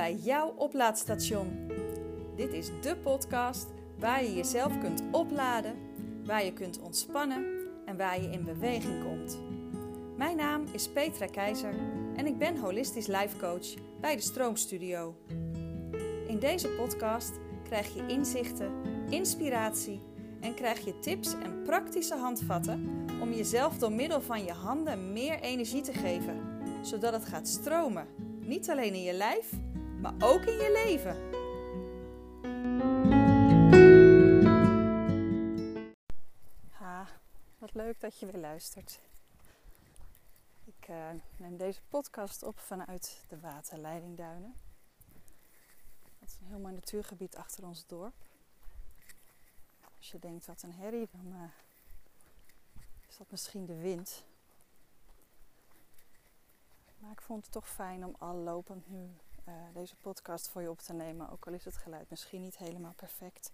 bij jouw oplaadstation. Dit is de podcast waar je jezelf kunt opladen, waar je kunt ontspannen en waar je in beweging komt. Mijn naam is Petra Keizer en ik ben holistisch life coach bij de Stroomstudio. In deze podcast krijg je inzichten, inspiratie en krijg je tips en praktische handvatten om jezelf door middel van je handen meer energie te geven, zodat het gaat stromen. Niet alleen in je lijf, maar ook in je leven. Ha, wat leuk dat je weer luistert. Ik uh, neem deze podcast op vanuit de waterleidingduinen. Dat is een heel mooi natuurgebied achter ons dorp. Als je denkt wat een herrie, dan uh, is dat misschien de wind. Maar ik vond het toch fijn om al lopend nu uh, deze podcast voor je op te nemen. Ook al is het geluid misschien niet helemaal perfect.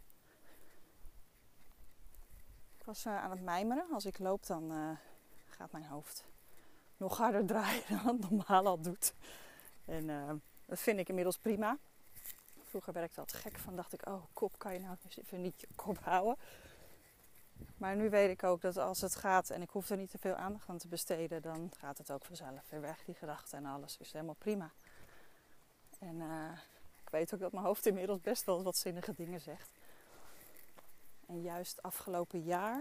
Ik was uh, aan het mijmeren. Als ik loop dan uh, gaat mijn hoofd nog harder draaien dan het normaal al doet. En dat vind ik inmiddels prima. Vroeger werd ik dat gek van. Dacht ik, oh kop, kan je nou even niet je kop houden. Maar nu weet ik ook dat als het gaat en ik hoef er niet te veel aandacht aan te besteden, dan gaat het ook vanzelf weer weg, die gedachten en alles. is helemaal prima. En uh, ik weet ook dat mijn hoofd inmiddels best wel wat zinnige dingen zegt. En juist afgelopen jaar,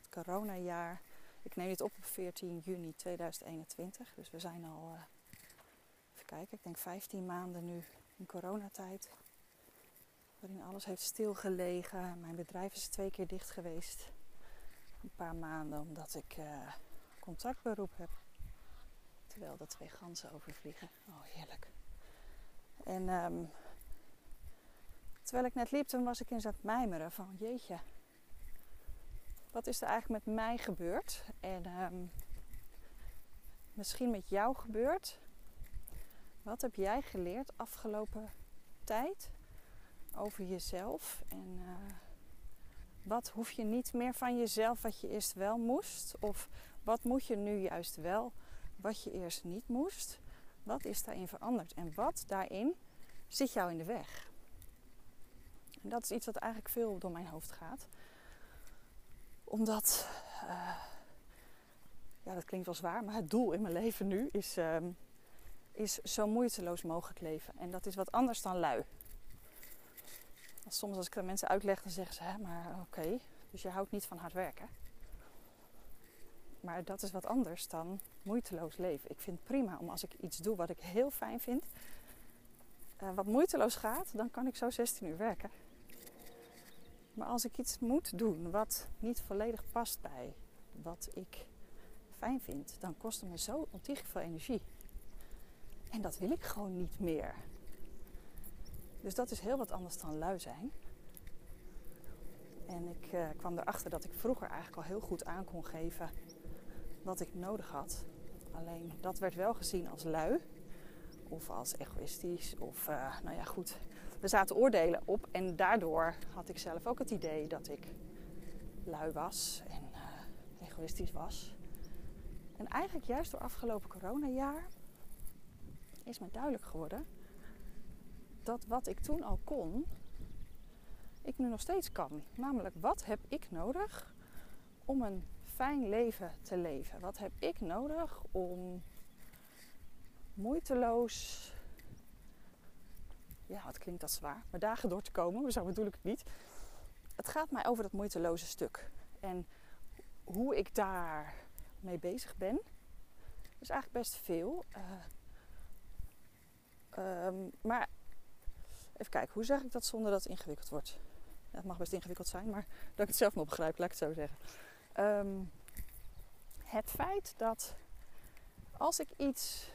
het coronajaar, ik neem dit op op 14 juni 2021, dus we zijn al, uh, even kijken, ik denk 15 maanden nu in coronatijd. Waarin alles heeft stilgelegen. Mijn bedrijf is twee keer dicht geweest. Een paar maanden omdat ik uh, contactberoep heb. Terwijl de twee ganzen overvliegen. Oh, heerlijk. En um, terwijl ik net liep, toen was ik in zat mijmeren van jeetje. Wat is er eigenlijk met mij gebeurd? En um, misschien met jou gebeurd. Wat heb jij geleerd afgelopen tijd over jezelf? En uh, wat hoef je niet meer van jezelf wat je eerst wel moest? Of wat moet je nu juist wel wat je eerst niet moest? Wat is daarin veranderd? En wat daarin zit jou in de weg? En dat is iets wat eigenlijk veel door mijn hoofd gaat. Omdat, uh, ja dat klinkt wel zwaar, maar het doel in mijn leven nu is, uh, is zo moeiteloos mogelijk leven. En dat is wat anders dan lui. Soms als ik dat mensen uitleg, dan zeggen ze, hè, maar oké, dus je houdt niet van hard werken. Maar dat is wat anders dan moeiteloos leven. Ik vind het prima om als ik iets doe wat ik heel fijn vind, uh, wat moeiteloos gaat, dan kan ik zo 16 uur werken. Maar als ik iets moet doen wat niet volledig past bij wat ik fijn vind, dan kost het me zo ontiegelijk veel energie. En dat wil ik gewoon niet meer. Dus dat is heel wat anders dan lui zijn. En ik uh, kwam erachter dat ik vroeger eigenlijk al heel goed aan kon geven wat ik nodig had. Alleen dat werd wel gezien als lui. Of als egoïstisch. Of uh, nou ja, goed. Er zaten oordelen op. En daardoor had ik zelf ook het idee dat ik lui was. En uh, egoïstisch was. En eigenlijk juist door afgelopen coronajaar is me duidelijk geworden dat wat ik toen al kon, ik nu nog steeds kan. Namelijk, wat heb ik nodig om een fijn leven te leven? Wat heb ik nodig om moeiteloos, ja, wat klinkt dat zwaar, maar dagen door te komen, maar zo bedoel ik het niet. Het gaat mij over dat moeiteloze stuk. En hoe ik daar mee bezig ben, is eigenlijk best veel. Uh, um, maar Even kijken, hoe zeg ik dat zonder dat het ingewikkeld wordt? Ja, het mag best ingewikkeld zijn, maar dat ik het zelf nog begrijp, laat ik het zo zeggen. Um, het feit dat als ik iets.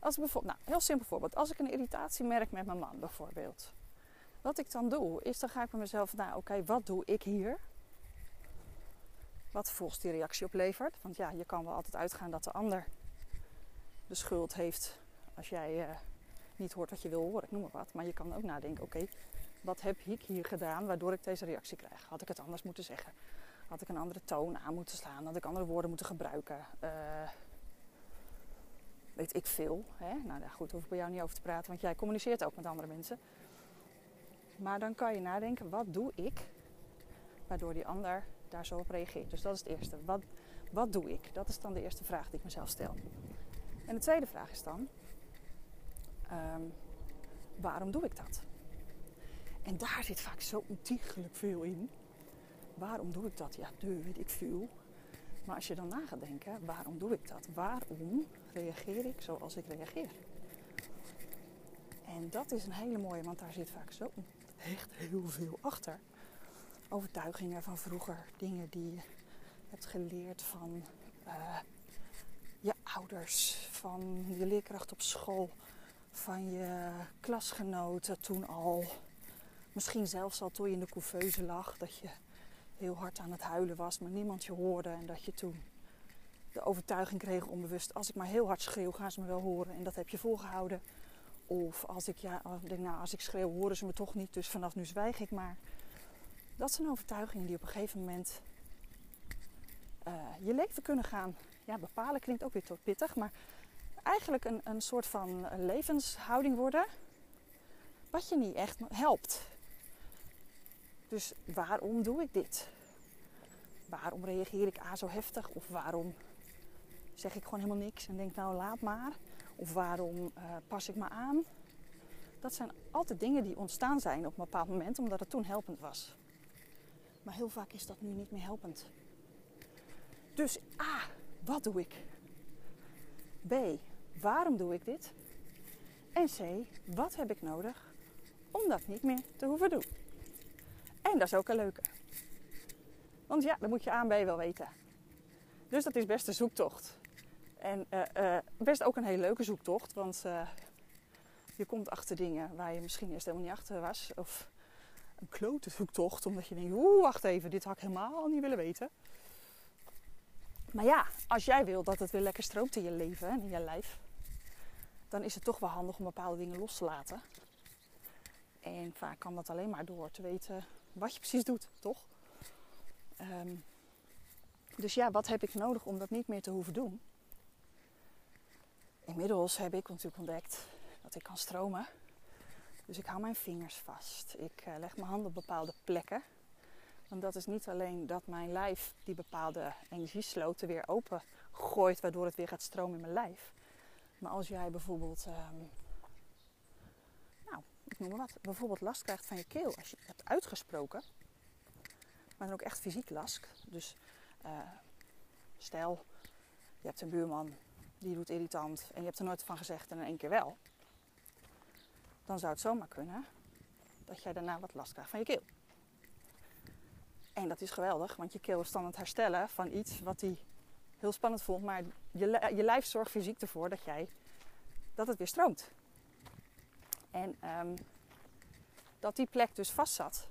Als bijvoorbeeld, nou, heel simpel voorbeeld. Als ik een irritatie merk met mijn man bijvoorbeeld. Wat ik dan doe, is dan ga ik met mezelf, nou oké, wat doe ik hier? Wat volgens die reactie oplevert. Want ja, je kan wel altijd uitgaan dat de ander de schuld heeft als jij uh, niet hoort wat je wil horen, ik noem maar wat. Maar je kan ook nadenken, oké, wat heb ik hier gedaan waardoor ik deze reactie krijg? Had ik het anders moeten zeggen? Had ik een andere toon aan moeten slaan? Had ik andere woorden moeten gebruiken? Uh, weet ik veel. Hè? Nou ja, goed, hoef ik bij jou niet over te praten, want jij communiceert ook met andere mensen. Maar dan kan je nadenken, wat doe ik waardoor die ander daar zo op reageert? Dus dat is het eerste. Wat, wat doe ik? Dat is dan de eerste vraag die ik mezelf stel. En de tweede vraag is dan, ehm, waarom doe ik dat? En daar zit vaak zo ontiegelijk veel in. Waarom doe ik dat? Ja, de weet ik veel. Maar als je dan na gaat denken, waarom doe ik dat? Waarom reageer ik zoals ik reageer? En dat is een hele mooie, want daar zit vaak zo echt heel veel achter. Overtuigingen van vroeger, dingen die je hebt geleerd van uh, je ouders, van je leerkracht op school, van je klasgenoten toen al. Misschien zelfs al toen je in de couveuse lag, dat je heel hard aan het huilen was, maar niemand je hoorde. En dat je toen de overtuiging kreeg onbewust, als ik maar heel hard schreeuw, gaan ze me wel horen. En dat heb je volgehouden. Of als ik, ja, denk, nou, als ik schreeuw, horen ze me toch niet, dus vanaf nu zwijg ik maar. Dat zijn overtuigingen die op een gegeven moment uh, je leven kunnen gaan ja, bepalen. Klinkt ook weer tot pittig, maar eigenlijk een, een soort van levenshouding worden. Wat je niet echt helpt. Dus waarom doe ik dit? Waarom reageer ik A zo heftig? Of waarom zeg ik gewoon helemaal niks en denk nou laat maar? Of waarom uh, pas ik me aan? Dat zijn altijd dingen die ontstaan zijn op een bepaald moment omdat het toen helpend was. Maar heel vaak is dat nu niet meer helpend. Dus A, wat doe ik? B, waarom doe ik dit? En C, wat heb ik nodig om dat niet meer te hoeven doen? En dat is ook een leuke. Want ja, dan moet je A en B wel weten. Dus dat is best een zoektocht. En uh, uh, best ook een hele leuke zoektocht. Want uh, je komt achter dingen waar je misschien eerst helemaal niet achter was. Of een klote zoektocht. Omdat je denkt, oeh, wacht even, dit had ik helemaal niet willen weten. Maar ja, als jij wil dat het weer lekker stroomt in je leven en in je lijf. Dan is het toch wel handig om bepaalde dingen los te laten. En vaak kan dat alleen maar door te weten wat je precies doet, toch? Um, dus ja, wat heb ik nodig om dat niet meer te hoeven doen? Inmiddels heb ik natuurlijk ontdekt dat ik kan stromen. Dus ik hou mijn vingers vast. Ik uh, leg mijn handen op bepaalde plekken. Want dat is niet alleen dat mijn lijf die bepaalde energiesloten weer open gooit, waardoor het weer gaat stromen in mijn lijf. Maar als jij bijvoorbeeld ik wat, bijvoorbeeld last krijgt van je keel als je het hebt uitgesproken, maar dan ook echt fysiek last. Dus uh, stel, je hebt een buurman die doet irritant en je hebt er nooit van gezegd en in één keer wel. Dan zou het zomaar kunnen dat jij daarna wat last krijgt van je keel. En dat is geweldig, want je keel is dan het herstellen van iets wat hij heel spannend vond. Maar je, je lijf zorgt fysiek ervoor dat, jij, dat het weer stroomt. En um, dat die plek dus vast zat,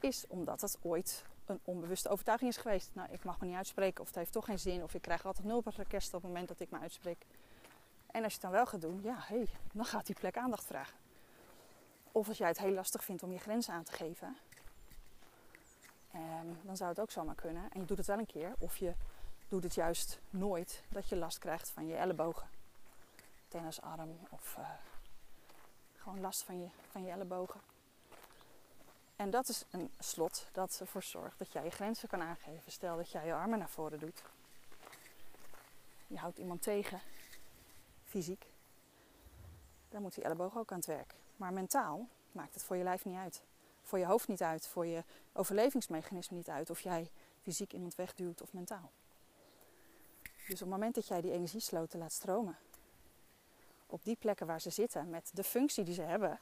is omdat het ooit een onbewuste overtuiging is geweest. Nou, ik mag me niet uitspreken of het heeft toch geen zin. Of ik krijg altijd nul requesten op het moment dat ik me uitspreek. En als je het dan wel gaat doen, ja, hé, hey, dan gaat die plek aandacht vragen. Of als jij het heel lastig vindt om je grenzen aan te geven, um, dan zou het ook zomaar kunnen. En je doet het wel een keer, of je doet het juist nooit, dat je last krijgt van je ellebogen, tennisarm of uh, gewoon last van je, van je ellebogen. En dat is een slot dat ervoor zorgt dat jij je grenzen kan aangeven. Stel dat jij je armen naar voren doet. Je houdt iemand tegen, fysiek. Dan moet die elleboog ook aan het werk. Maar mentaal maakt het voor je lijf niet uit. Voor je hoofd niet uit. Voor je overlevingsmechanisme niet uit. Of jij fysiek iemand wegduwt of mentaal. Dus op het moment dat jij die energiesloten laat stromen, op die plekken waar ze zitten met de functie die ze hebben,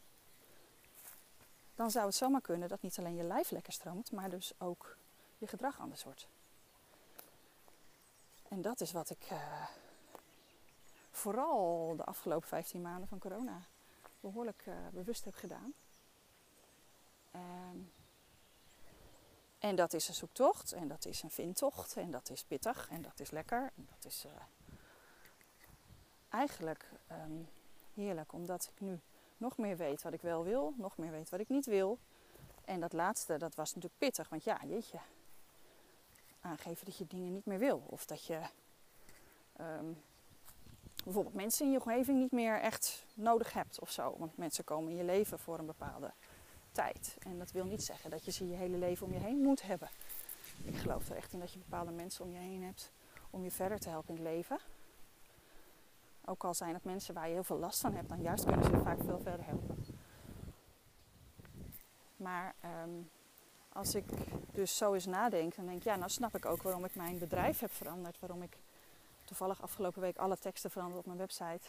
dan zou het zomaar kunnen dat niet alleen je lijf lekker stroomt, maar dus ook je gedrag anders wordt. En dat is wat ik uh, vooral de afgelopen 15 maanden van corona behoorlijk uh, bewust heb gedaan. Um, en dat is een zoektocht en dat is een vindtocht en dat is pittig en dat is lekker en dat is uh, eigenlijk um, heerlijk, omdat ik nu nog meer weet wat ik wel wil, nog meer weet wat ik niet wil. En dat laatste, dat was natuurlijk pittig, want ja, jeetje, aangeven dat je dingen niet meer wil. Of dat je um, bijvoorbeeld mensen in je omgeving niet meer echt nodig hebt of zo. Want mensen komen in je leven voor een bepaalde tijd. En dat wil niet zeggen dat je ze je hele leven om je heen moet hebben. Ik geloof er echt in dat je bepaalde mensen om je heen hebt om je verder te helpen in het leven. Ook al zijn het mensen waar je heel veel last van hebt, dan juist kunnen ze vaak veel verder helpen. Maar ehm, als ik dus zo eens nadenk, dan denk ik, ja, nou snap ik ook waarom ik mijn bedrijf heb veranderd. Waarom ik toevallig afgelopen week alle teksten veranderd op mijn website.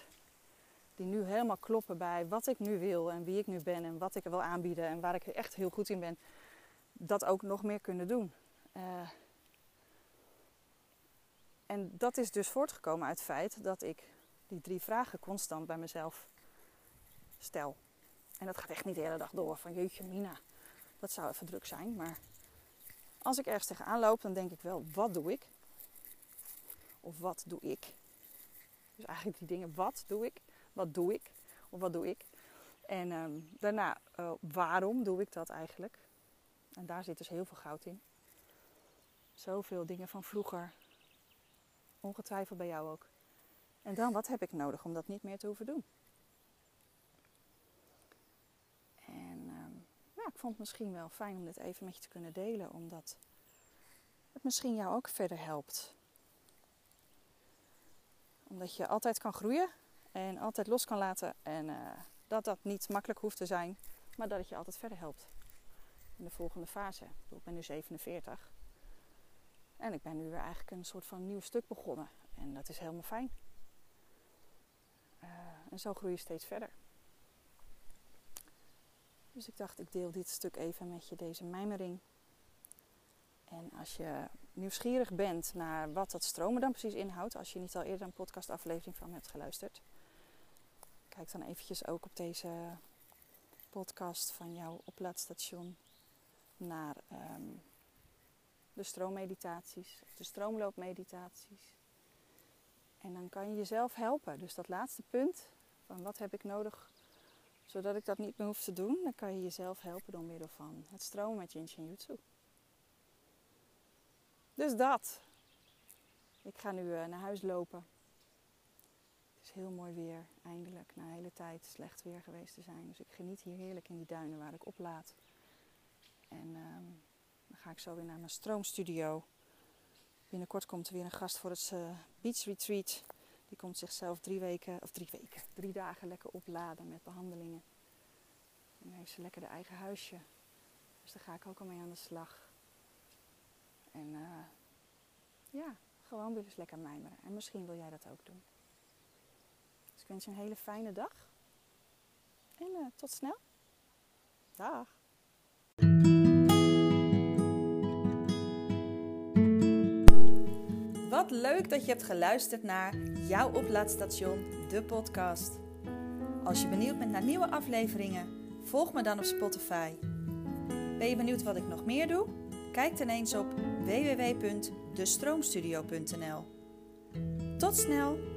Die nu helemaal kloppen bij wat ik nu wil en wie ik nu ben en wat ik wil aanbieden en waar ik echt heel goed in ben. Dat ook nog meer kunnen doen. Uh, en dat is dus voortgekomen uit het feit dat ik die drie vragen constant bij mezelf stel. En dat gaat echt niet de hele dag door van jeetje Mina, dat zou even druk zijn. Maar als ik ergens tegenaan loop, dan denk ik wel, wat doe ik? Of wat doe ik? Dus eigenlijk die dingen, wat doe ik? Wat doe ik? Of wat doe ik? En ehm, daarna, uh, waarom doe ik dat eigenlijk? En daar zit dus heel veel goud in. Zoveel dingen van vroeger Ongetwijfeld bij jou ook. En dan, wat heb ik nodig om dat niet meer te hoeven doen? En ehm, ik vond het misschien wel fijn om dit even met je te kunnen delen, omdat het misschien jou ook verder helpt. Omdat je altijd kan groeien en altijd los kan laten en uh, dat dat niet makkelijk hoeft te zijn, maar dat het je altijd verder helpt. In de volgende fase. Ik ben nu 47. En ik ben nu weer eigenlijk een soort van nieuw stuk begonnen. En dat is helemaal fijn. Uh, en zo groei je steeds verder. Dus ik dacht, ik deel dit stuk even met je, deze mijmering. En als je nieuwsgierig bent naar wat dat stromen dan precies inhoudt, als je niet al eerder een podcastaflevering van hebt geluisterd, kijk dan eventjes ook op deze podcast van jouw oplaadstation naar um, de stroommeditaties, de stroomloopmeditaties. En dan kan je jezelf helpen. Dus dat laatste punt, van wat heb ik nodig zodat ik dat niet meer hoef te doen, dan kan je jezelf helpen door middel van het stromen met Yin Shin Jutsu. Dus dat. Ik ga nu uh, naar huis lopen. Het is heel mooi weer, eindelijk, na een hele tijd slecht weer geweest te zijn. Dus ik geniet hier heerlijk in die duinen waar ik oplaad. En ehm, dan ga ik zo weer naar mijn stroomstudio. Binnenkort komt er weer een gast voor het uh, Beach Retreat. Die komt zichzelf drie weken, of drie weken, drie dagen lekker opladen met behandelingen. En dan heeft ze lekker de eigen huisje. Dus daar ga ik ook al mee aan de slag. En uh, ja, gewoon weer eens lekker mijmeren. En misschien wil jij dat ook doen. Dus ik wens je een hele fijne dag. En uh, tot snel. Dag. Leuk dat je hebt geluisterd naar jouw oplaadstation, de podcast. Als je benieuwd bent naar nieuwe afleveringen, volg me dan op Spotify. Ben je benieuwd wat ik nog meer doe? Kijk dan eens op www.destroomstudio.nl. Tot snel!